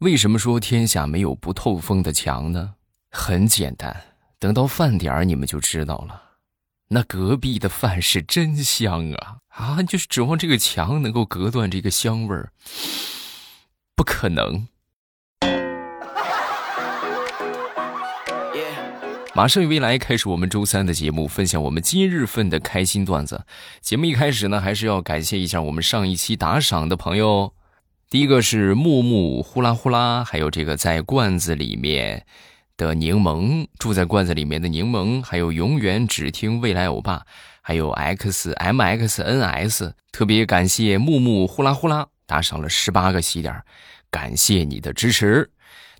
为什么说天下没有不透风的墙呢？很简单，等到饭点儿你们就知道了。那隔壁的饭是真香啊啊！就是指望这个墙能够隔断这个香味儿，不可能。马上与未来开始我们周三的节目，分享我们今日份的开心段子。节目一开始呢，还是要感谢一下我们上一期打赏的朋友。第一个是木木呼啦呼啦，还有这个在罐子里面的柠檬，住在罐子里面的柠檬，还有永远只听未来欧巴，还有 X M X N S。特别感谢木木呼啦呼啦打赏了十八个喜点，感谢你的支持。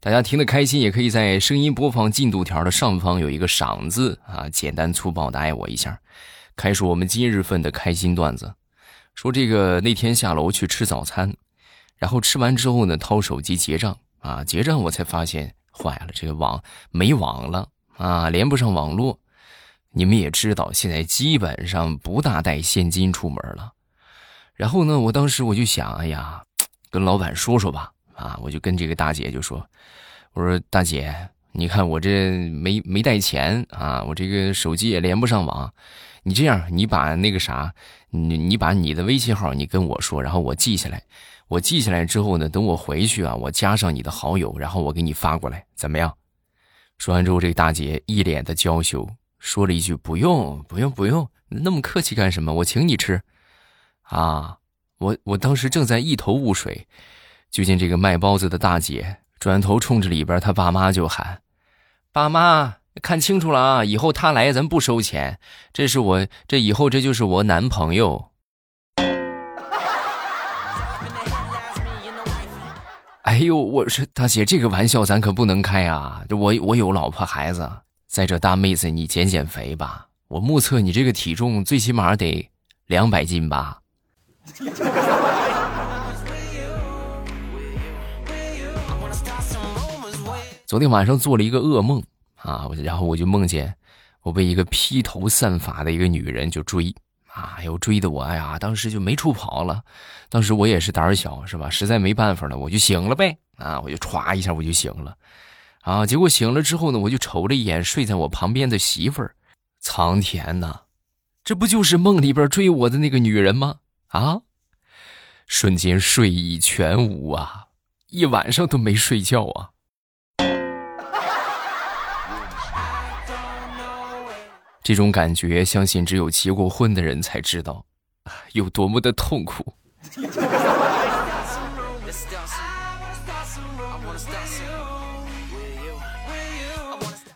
大家听得开心，也可以在声音播放进度条的上方有一个赏字啊，简单粗暴的爱我一下。开始我们今日份的开心段子，说这个那天下楼去吃早餐，然后吃完之后呢，掏手机结账啊，结账我才发现坏了，这个网没网了啊，连不上网络。你们也知道，现在基本上不大带现金出门了。然后呢，我当时我就想，哎呀，跟老板说说吧。啊，我就跟这个大姐就说：“我说大姐，你看我这没没带钱啊，我这个手机也连不上网。你这样，你把那个啥，你你把你的微信号你跟我说，然后我记下来。我记下来之后呢，等我回去啊，我加上你的好友，然后我给你发过来，怎么样？”说完之后，这个大姐一脸的娇羞，说了一句：“不用，不用，不用，那么客气干什么？我请你吃。”啊，我我当时正在一头雾水。就见这个卖包子的大姐转头冲着里边他爸妈就喊：“爸妈，看清楚了啊！以后他来咱不收钱，这是我这以后这就是我男朋友。”哎呦，我说大姐，这个玩笑咱可不能开啊！我我有老婆孩子，再者大妹子，你减减肥吧。我目测你这个体重最起码得两百斤吧。昨天晚上做了一个噩梦啊，然后我就梦见我被一个披头散发的一个女人就追啊，又追的我，哎呀，当时就没处跑了。当时我也是胆小是吧？实在没办法了，我就醒了呗啊，我就歘一下我就醒了啊。结果醒了之后呢，我就瞅了一眼睡在我旁边的媳妇儿，苍天呐，这不就是梦里边追我的那个女人吗？啊，瞬间睡意全无啊，一晚上都没睡觉啊。这种感觉，相信只有结过婚的人才知道，有多么的痛苦。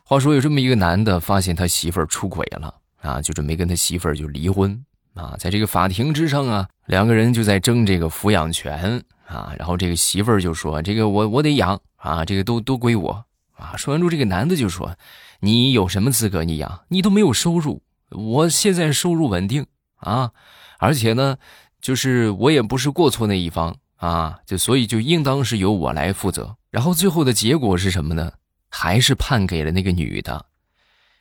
话说，有这么一个男的，发现他媳妇儿出轨了啊，就准备跟他媳妇儿就离婚啊。在这个法庭之上啊，两个人就在争这个抚养权啊。然后这个媳妇儿就说：“这个我我得养啊，这个都都归我啊。”说完之后，这个男的就说。你有什么资格你养？你都没有收入，我现在收入稳定啊，而且呢，就是我也不是过错那一方啊，就所以就应当是由我来负责。然后最后的结果是什么呢？还是判给了那个女的。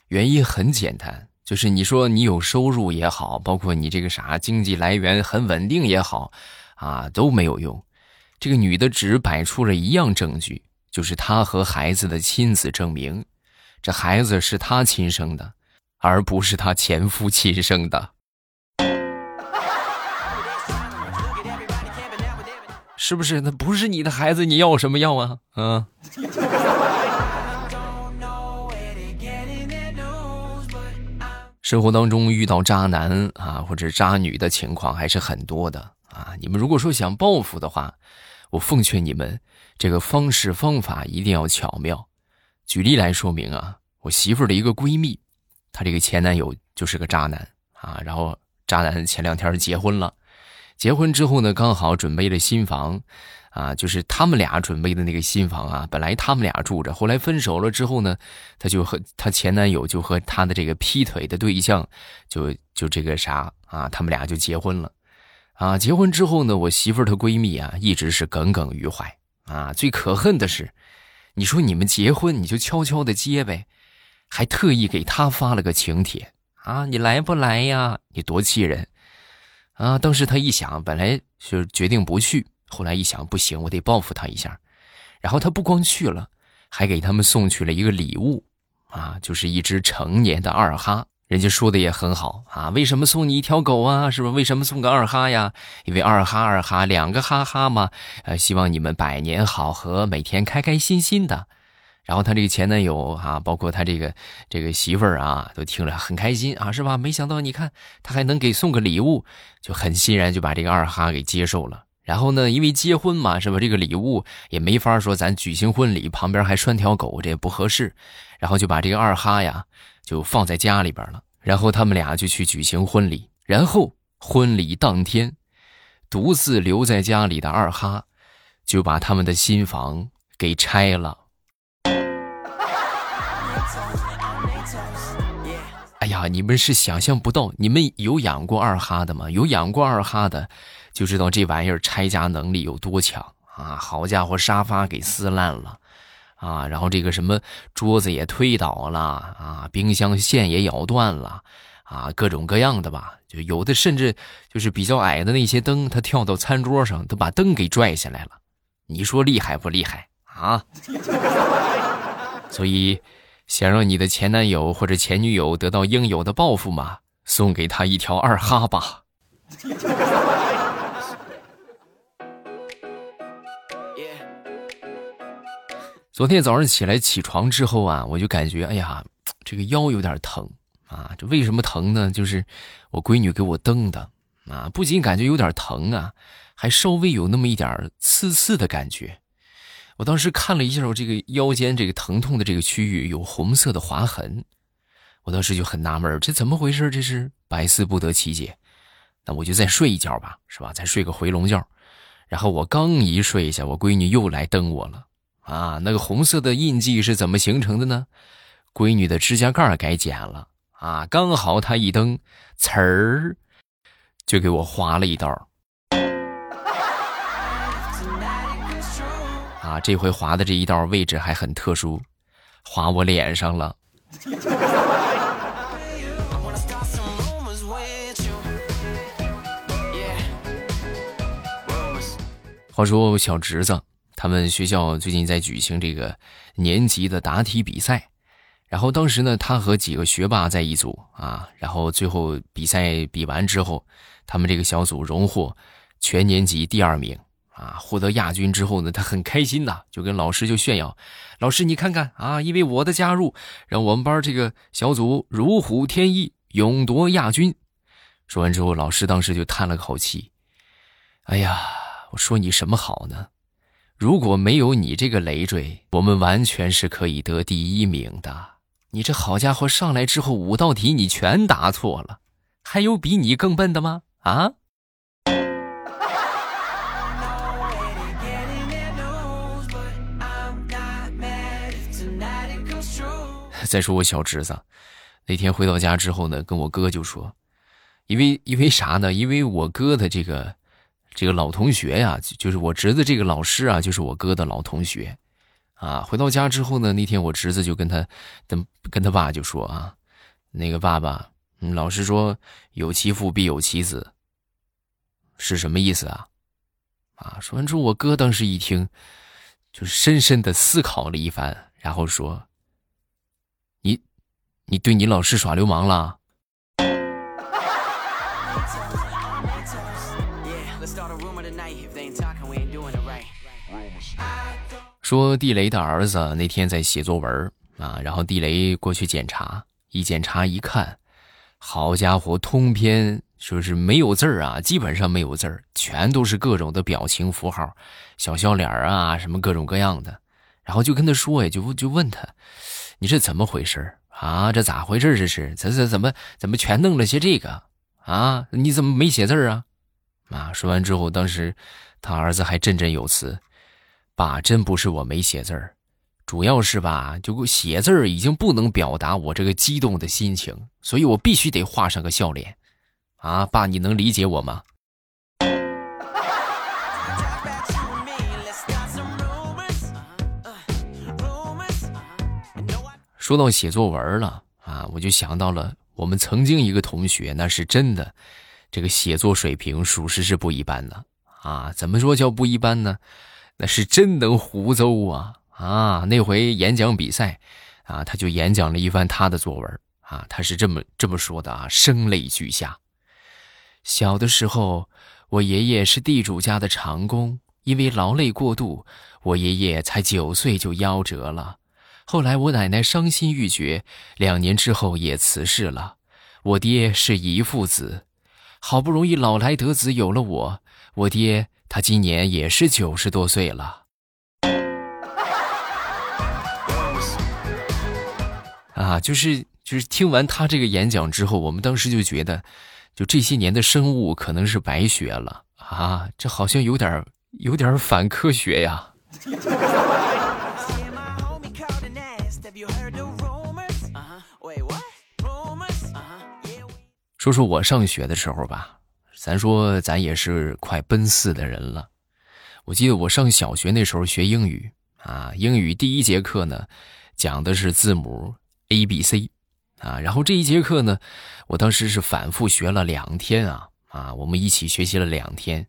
原因很简单，就是你说你有收入也好，包括你这个啥经济来源很稳定也好，啊都没有用。这个女的只摆出了一样证据，就是她和孩子的亲子证明。这孩子是他亲生的，而不是他前夫亲生的，是不是？那不是你的孩子，你要什么要啊？嗯。生活当中遇到渣男啊或者渣女的情况还是很多的啊。你们如果说想报复的话，我奉劝你们，这个方式方法一定要巧妙。举例来说明啊，我媳妇的一个闺蜜，她这个前男友就是个渣男啊。然后渣男前两天结婚了，结婚之后呢，刚好准备了新房，啊，就是他们俩准备的那个新房啊。本来他们俩住着，后来分手了之后呢，他就和他前男友就和他的这个劈腿的对象，就就这个啥啊，他们俩就结婚了，啊，结婚之后呢，我媳妇儿她闺蜜啊，一直是耿耿于怀啊。最可恨的是。你说你们结婚你就悄悄的结呗，还特意给他发了个请帖啊！你来不来呀？你多气人啊！当时他一想，本来就决定不去，后来一想不行，我得报复他一下，然后他不光去了，还给他们送去了一个礼物，啊，就是一只成年的二哈。人家说的也很好啊，为什么送你一条狗啊？是不是？为什么送个二哈呀？因为二哈二哈两个哈哈嘛。呃，希望你们百年好合，每天开开心心的。然后他这个前男友啊，包括他这个这个媳妇儿啊，都听了很开心啊，是吧？没想到你看他还能给送个礼物，就很欣然就把这个二哈给接受了。然后呢，因为结婚嘛，是吧？这个礼物也没法说咱举行婚礼旁边还拴条狗，这也不合适。然后就把这个二哈呀。就放在家里边了，然后他们俩就去举行婚礼。然后婚礼当天，独自留在家里的二哈，就把他们的新房给拆了。哎呀，你们是想象不到，你们有养过二哈的吗？有养过二哈的，就知道这玩意儿拆家能力有多强啊！好家伙，沙发给撕烂了。啊，然后这个什么桌子也推倒了啊，冰箱线也咬断了，啊，各种各样的吧，就有的甚至就是比较矮的那些灯，他跳到餐桌上都把灯给拽下来了，你说厉害不厉害啊？所以，想让你的前男友或者前女友得到应有的报复吗？送给他一条二哈吧。昨天早上起来起床之后啊，我就感觉哎呀，这个腰有点疼啊。这为什么疼呢？就是我闺女给我蹬的啊，不仅感觉有点疼啊，还稍微有那么一点刺刺的感觉。我当时看了一下我这个腰间这个疼痛的这个区域有红色的划痕，我当时就很纳闷这怎么回事？这是百思不得其解。那我就再睡一觉吧，是吧？再睡个回笼觉。然后我刚一睡下，我闺女又来蹬我了。啊，那个红色的印记是怎么形成的呢？闺女的指甲盖改剪了啊，刚好她一蹬，呲儿，就给我划了一刀。啊，这回划的这一道位置还很特殊，划我脸上了。话说我小侄子。他们学校最近在举行这个年级的答题比赛，然后当时呢，他和几个学霸在一组啊，然后最后比赛比完之后，他们这个小组荣获全年级第二名啊，获得亚军之后呢，他很开心呐，就跟老师就炫耀：“老师你看看啊，因为我的加入，让我们班这个小组如虎添翼，勇夺亚军。”说完之后，老师当时就叹了口气：“哎呀，我说你什么好呢？”如果没有你这个累赘，我们完全是可以得第一名的。你这好家伙，上来之后五道题你全答错了，还有比你更笨的吗？啊！再说我小侄子，那天回到家之后呢，跟我哥就说，因为因为啥呢？因为我哥的这个。这个老同学呀，就是我侄子这个老师啊，就是我哥的老同学，啊，回到家之后呢，那天我侄子就跟他，跟跟他爸就说啊，那个爸爸，老师说有其父必有其子，是什么意思啊？啊，说完之后，我哥当时一听，就深深的思考了一番，然后说，你，你对你老师耍流氓了？说地雷的儿子那天在写作文啊，然后地雷过去检查，一检查一看，好家伙，通篇说是没有字儿啊，基本上没有字儿，全都是各种的表情符号，小笑脸啊，什么各种各样的。然后就跟他说呀，就就问他，你这怎么回事啊？这咋回事这是？这这怎么怎么全弄了些这个啊？你怎么没写字啊？啊！说完之后，当时他儿子还振振有词。爸，真不是我没写字儿，主要是吧，就写字儿已经不能表达我这个激动的心情，所以我必须得画上个笑脸。啊，爸，你能理解我吗？说到写作文了啊，我就想到了我们曾经一个同学，那是真的，这个写作水平属实是不一般的啊。怎么说叫不一般呢？那是真能胡诌啊啊！那回演讲比赛啊，他就演讲了一番他的作文啊，他是这么这么说的啊，声泪俱下。小的时候，我爷爷是地主家的长工，因为劳累过度，我爷爷才九岁就夭折了。后来我奶奶伤心欲绝，两年之后也辞世了。我爹是遗腹子，好不容易老来得子有了我。我爹他今年也是九十多岁了。啊，就是就是听完他这个演讲之后，我们当时就觉得。就这些年的生物可能是白学了啊，这好像有点有点反科学呀。说说我上学的时候吧，咱说咱也是快奔四的人了。我记得我上小学那时候学英语啊，英语第一节课呢，讲的是字母 A B C。啊，然后这一节课呢，我当时是反复学了两天啊啊，我们一起学习了两天，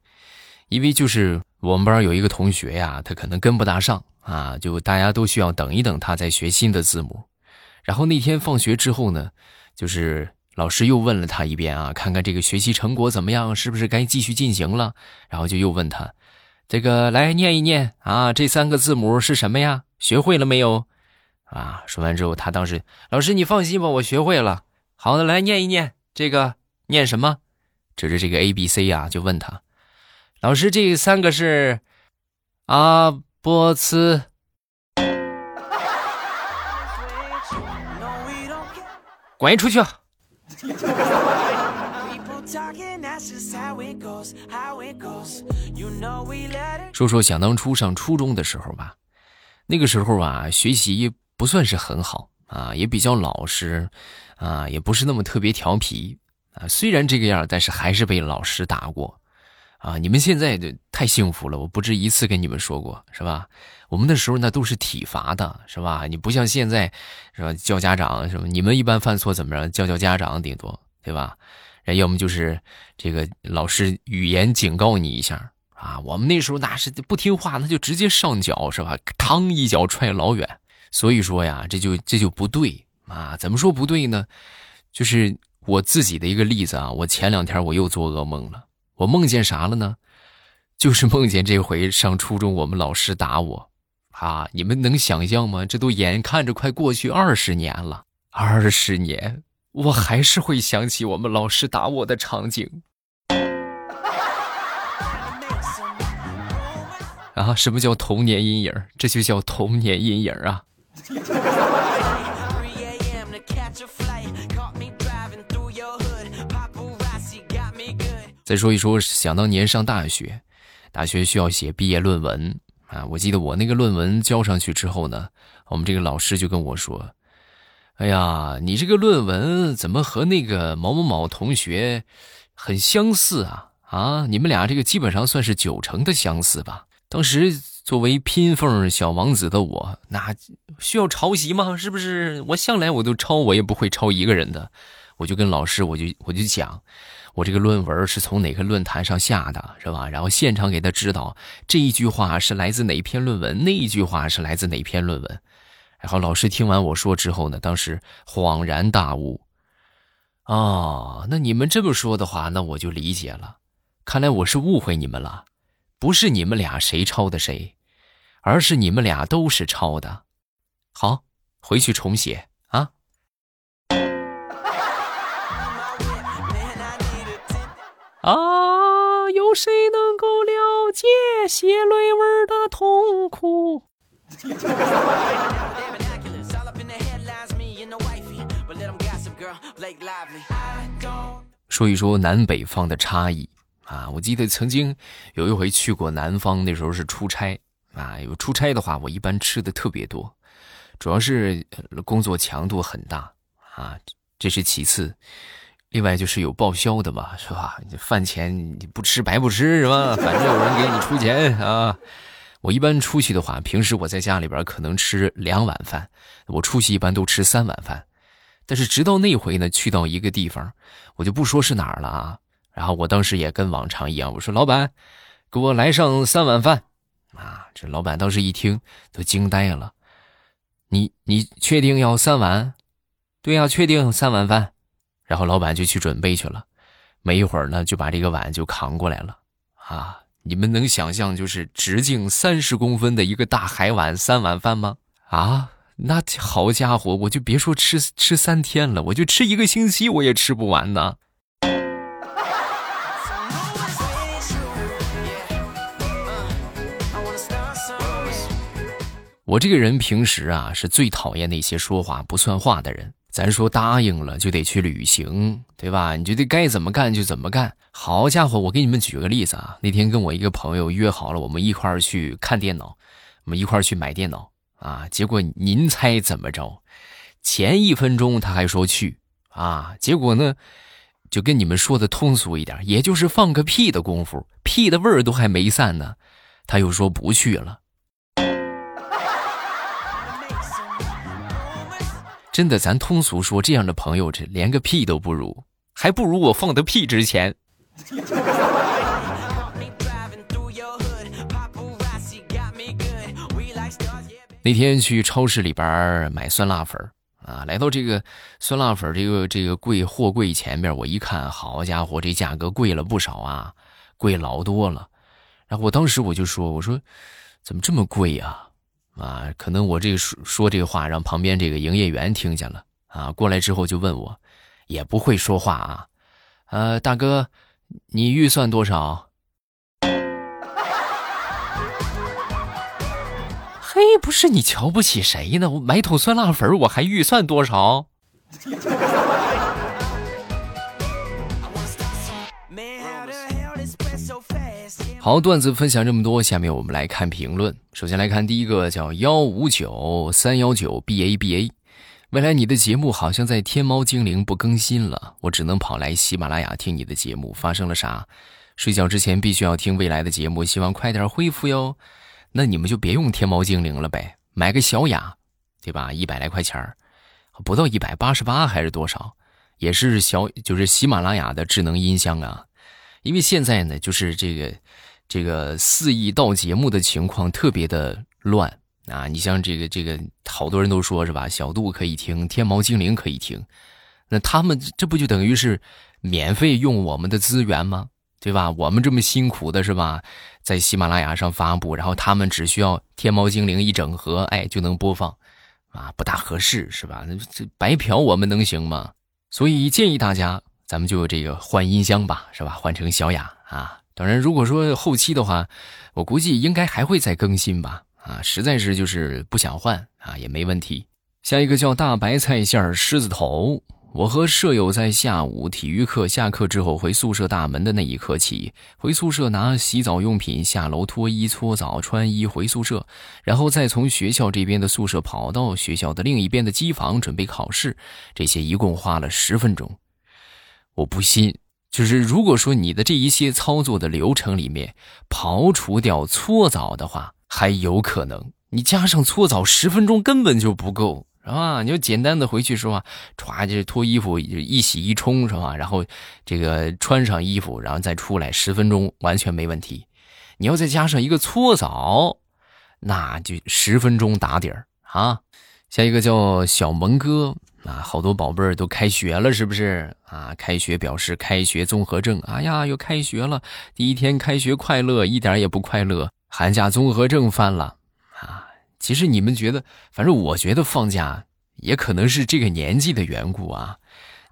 因为就是我们班有一个同学呀，他可能跟不大上啊，就大家都需要等一等他再学新的字母。然后那天放学之后呢，就是老师又问了他一遍啊，看看这个学习成果怎么样，是不是该继续进行了？然后就又问他，这个来念一念啊，这三个字母是什么呀？学会了没有？啊！说完之后，他当时老师，你放心吧，我学会了。好的，来念一念这个，念什么？指着这个 A、B、C 啊，就问他，老师，这三个是阿波茨。滚出去！说说想当初上初中的时候吧，那个时候啊，学习。不算是很好啊，也比较老实，啊，也不是那么特别调皮啊。虽然这个样，但是还是被老师打过，啊。你们现在的太幸福了，我不止一次跟你们说过，是吧？我们那时候那都是体罚的，是吧？你不像现在，是吧？叫家长什么？你们一般犯错怎么着？叫叫家长顶多，对吧？要么就是这个老师语言警告你一下啊。我们那时候那是不听话，那就直接上脚，是吧？嘡一脚踹老远。所以说呀，这就这就不对啊！怎么说不对呢？就是我自己的一个例子啊。我前两天我又做噩梦了，我梦见啥了呢？就是梦见这回上初中我们老师打我啊！你们能想象吗？这都眼看着快过去二十年了，二十年，我还是会想起我们老师打我的场景。啊，什么叫童年阴影？这就叫童年阴影啊！再说一说，想当年上大学，大学需要写毕业论文啊。我记得我那个论文交上去之后呢，我们这个老师就跟我说：“哎呀，你这个论文怎么和那个某某某同学很相似啊？啊，你们俩这个基本上算是九成的相似吧？”当时。作为拼缝小王子的我，那需要抄袭吗？是不是？我向来我都抄，我也不会抄一个人的。我就跟老师，我就我就讲，我这个论文是从哪个论坛上下的，是吧？然后现场给他指导，这一句话是来自哪篇论文，那一句话是来自哪篇论文。然后老师听完我说之后呢，当时恍然大悟。哦，那你们这么说的话，那我就理解了。看来我是误会你们了。不是你们俩谁抄的谁，而是你们俩都是抄的。好，回去重写谁能够了解写论文的痛苦？说一说南北方的差异。啊，我记得曾经有一回去过南方，那时候是出差啊。有出差的话，我一般吃的特别多，主要是工作强度很大啊，这是其次。另外就是有报销的嘛，是吧？饭钱你不吃白不吃是吧？反正有人给你出钱啊。我一般出去的话，平时我在家里边可能吃两碗饭，我出去一般都吃三碗饭。但是直到那回呢，去到一个地方，我就不说是哪儿了啊。然后我当时也跟往常一样，我说：“老板，给我来上三碗饭。”啊，这老板当时一听都惊呆了。你你确定要三碗？对呀，确定三碗饭。然后老板就去准备去了，没一会儿呢，就把这个碗就扛过来了。啊，你们能想象就是直径三十公分的一个大海碗三碗饭吗？啊，那好家伙，我就别说吃吃三天了，我就吃一个星期我也吃不完呢。我这个人平时啊是最讨厌那些说话不算话的人。咱说答应了就得去旅行，对吧？你就得该怎么干就怎么干。好家伙，我给你们举个例子啊，那天跟我一个朋友约好了，我们一块儿去看电脑，我们一块儿去买电脑啊。结果您猜怎么着？前一分钟他还说去啊，结果呢，就跟你们说的通俗一点，也就是放个屁的功夫，屁的味儿都还没散呢，他又说不去了。真的，咱通俗说，这样的朋友，这连个屁都不如，还不如我放的屁值钱。那天去超市里边买酸辣粉啊，来到这个酸辣粉这个这个柜货柜前面，我一看，好家伙，这价格贵了不少啊，贵老多了。然后我当时我就说，我说怎么这么贵呀？啊可能我这个说说这个话，让旁边这个营业员听见了啊，过来之后就问我，也不会说话啊，呃，大哥，你预算多少？嘿，不是你瞧不起谁呢？我买桶酸辣粉，我还预算多少？好，段子分享这么多，下面我们来看评论。首先来看第一个，叫幺五九三幺九 b a b a。未来你的节目好像在天猫精灵不更新了，我只能跑来喜马拉雅听你的节目。发生了啥？睡觉之前必须要听未来的节目，希望快点恢复哟。那你们就别用天猫精灵了呗，买个小雅，对吧？一百来块钱儿，不到一百八十八还是多少？也是小，就是喜马拉雅的智能音箱啊。因为现在呢，就是这个。这个肆意盗节目的情况特别的乱啊！你像这个这个，好多人都说是吧？小度可以听，天猫精灵可以听，那他们这不就等于是免费用我们的资源吗？对吧？我们这么辛苦的是吧，在喜马拉雅上发布，然后他们只需要天猫精灵一整合，哎，就能播放，啊，不大合适是吧？那这白嫖我们能行吗？所以建议大家，咱们就这个换音箱吧，是吧？换成小雅啊。当然，如果说后期的话，我估计应该还会再更新吧。啊，实在是就是不想换啊，也没问题。下一个叫大白菜馅儿狮子头。我和舍友在下午体育课下课之后回宿舍大门的那一刻起，回宿舍拿洗澡用品，下楼脱衣搓澡穿衣回宿舍，然后再从学校这边的宿舍跑到学校的另一边的机房准备考试，这些一共花了十分钟。我不信。就是如果说你的这一些操作的流程里面刨除掉搓澡的话，还有可能你加上搓澡十分钟根本就不够，是吧？你就简单的回去是吧？歘，就脱衣服一洗一冲是吧？然后这个穿上衣服，然后再出来十分钟完全没问题。你要再加上一个搓澡，那就十分钟打底儿啊。下一个叫小萌哥。啊，好多宝贝儿都开学了，是不是啊？开学表示开学综合症。哎呀，又开学了，第一天开学快乐，一点也不快乐，寒假综合症犯了啊！其实你们觉得，反正我觉得放假也可能是这个年纪的缘故啊。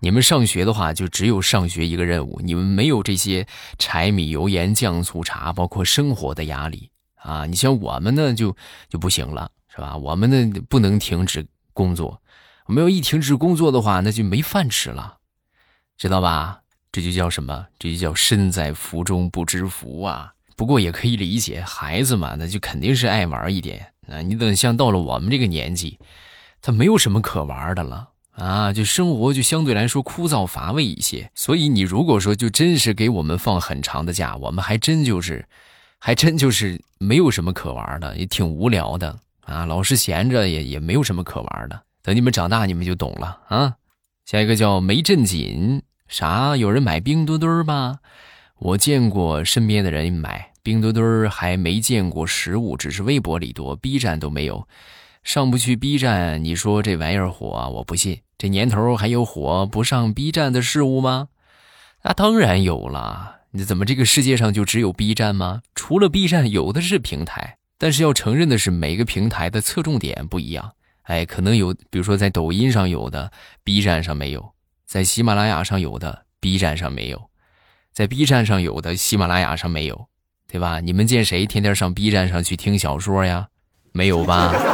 你们上学的话，就只有上学一个任务，你们没有这些柴米油盐酱醋茶，包括生活的压力啊。你像我们呢，就就不行了，是吧？我们呢，不能停止工作。没有一停止工作的话，那就没饭吃了，知道吧？这就叫什么？这就叫身在福中不知福啊！不过也可以理解，孩子嘛，那就肯定是爱玩一点啊。你等像到了我们这个年纪，他没有什么可玩的了啊，就生活就相对来说枯燥乏味一些。所以你如果说就真是给我们放很长的假，我们还真就是，还真就是没有什么可玩的，也挺无聊的啊。老是闲着也也没有什么可玩的。等你们长大，你们就懂了啊！下一个叫没正经，啥？有人买冰墩墩吗？我见过身边的人买冰墩墩还没见过实物，只是微博里多，B 站都没有，上不去 B 站，你说这玩意儿火？我不信，这年头还有火不上 B 站的事物吗？那当然有了，你怎么这个世界上就只有 B 站吗？除了 B 站，有的是平台，但是要承认的是，每个平台的侧重点不一样。哎，可能有，比如说在抖音上有的，B 站上没有；在喜马拉雅上有的，B 站上没有；在 B 站上有的，喜马拉雅上没有。对吧？你们见谁天天上 B 站上去听小说呀？没有吧？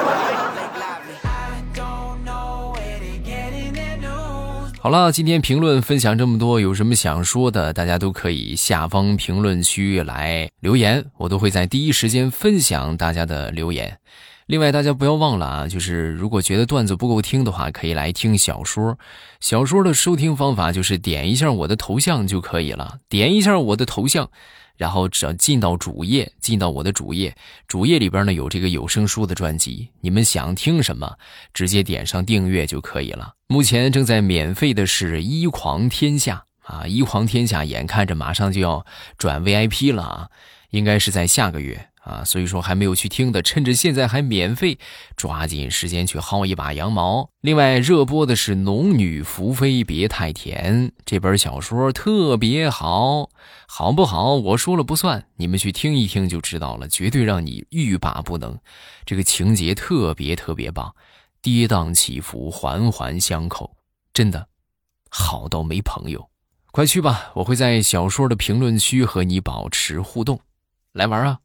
好了，今天评论分享这么多，有什么想说的，大家都可以下方评论区来留言，我都会在第一时间分享大家的留言。另外，大家不要忘了啊，就是如果觉得段子不够听的话，可以来听小说。小说的收听方法就是点一下我的头像就可以了，点一下我的头像。然后只要进到主页，进到我的主页，主页里边呢有这个有声书的专辑，你们想听什么，直接点上订阅就可以了。目前正在免费的是《一狂天下》啊，《一狂天下》眼看着马上就要转 VIP 了啊，应该是在下个月。啊，所以说还没有去听的，趁着现在还免费，抓紧时间去薅一把羊毛。另外热播的是《农女福妃别太甜》这本小说，特别好，好不好？我说了不算，你们去听一听就知道了，绝对让你欲罢不能。这个情节特别特别棒，跌宕起伏，环环相扣，真的好到没朋友。快去吧，我会在小说的评论区和你保持互动，来玩啊！